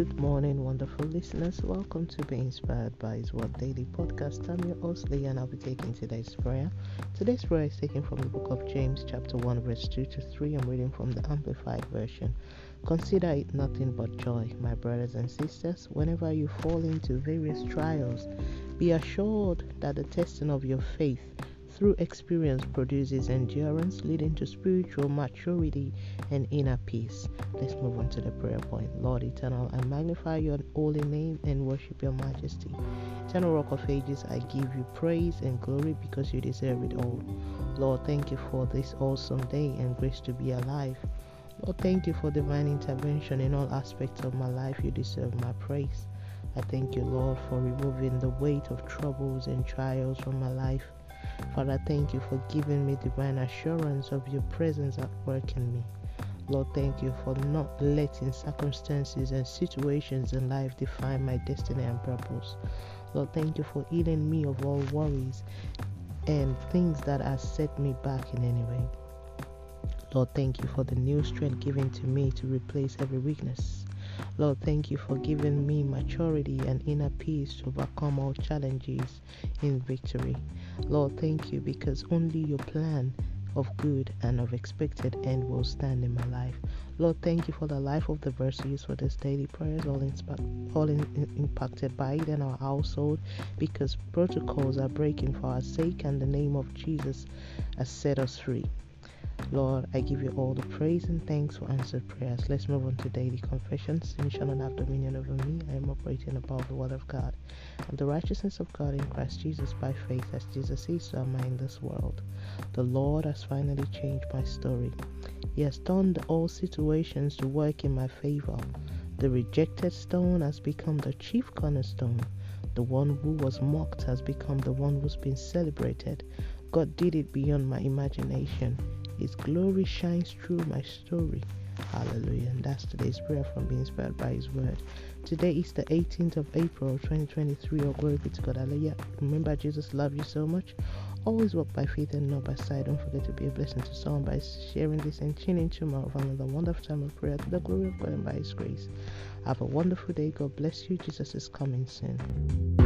Good morning, wonderful listeners. Welcome to Be Inspired by His Word Daily Podcast. I'm your host, Lee, and I'll be taking today's prayer. Today's prayer is taken from the book of James, chapter 1, verse 2 to 3. I'm reading from the Amplified Version. Consider it nothing but joy, my brothers and sisters, whenever you fall into various trials. Be assured that the testing of your faith through experience produces endurance, leading to spiritual maturity and inner peace. Let's move on to the prayer point. Lord eternal, I magnify your holy name and worship your majesty. Eternal rock of ages, I give you praise and glory because you deserve it all. Lord, thank you for this awesome day and grace to be alive. Lord, thank you for divine intervention in all aspects of my life. You deserve my praise. I thank you, Lord, for removing the weight of troubles and trials from my life. Father, thank you for giving me divine assurance of your presence at work in me. Lord, thank you for not letting circumstances and situations in life define my destiny and purpose. Lord, thank you for healing me of all worries and things that have set me back in any way. Lord, thank you for the new strength given to me to replace every weakness. Lord, thank you for giving me maturity and inner peace to overcome all challenges in victory. Lord, thank you because only your plan of good and of expected end will stand in my life. Lord, thank you for the life of the verses for this daily prayers, all, all in, in, impacted by it in our household, because protocols are breaking for our sake, and the name of Jesus has set us free. Lord, I give you all the praise and thanks for answered prayers. Let's move on to daily confessions. Sin shall have dominion over me. Operating above the word of God. And the righteousness of God in Christ Jesus by faith, as Jesus is, so am I in this world. The Lord has finally changed my story. He has turned all situations to work in my favor. The rejected stone has become the chief cornerstone. The one who was mocked has become the one who's been celebrated. God did it beyond my imagination. His glory shines through my story. Hallelujah. And that's today's prayer from being inspired by His word. Today is the 18th of April 2023. Oh, glory be to God. Hallelujah. Remember, Jesus loves you so much. Always walk by faith and not by sight. Don't forget to be a blessing to someone by sharing this and tuning tomorrow for another wonderful time of prayer to the glory of God and by His grace. Have a wonderful day. God bless you. Jesus is coming soon.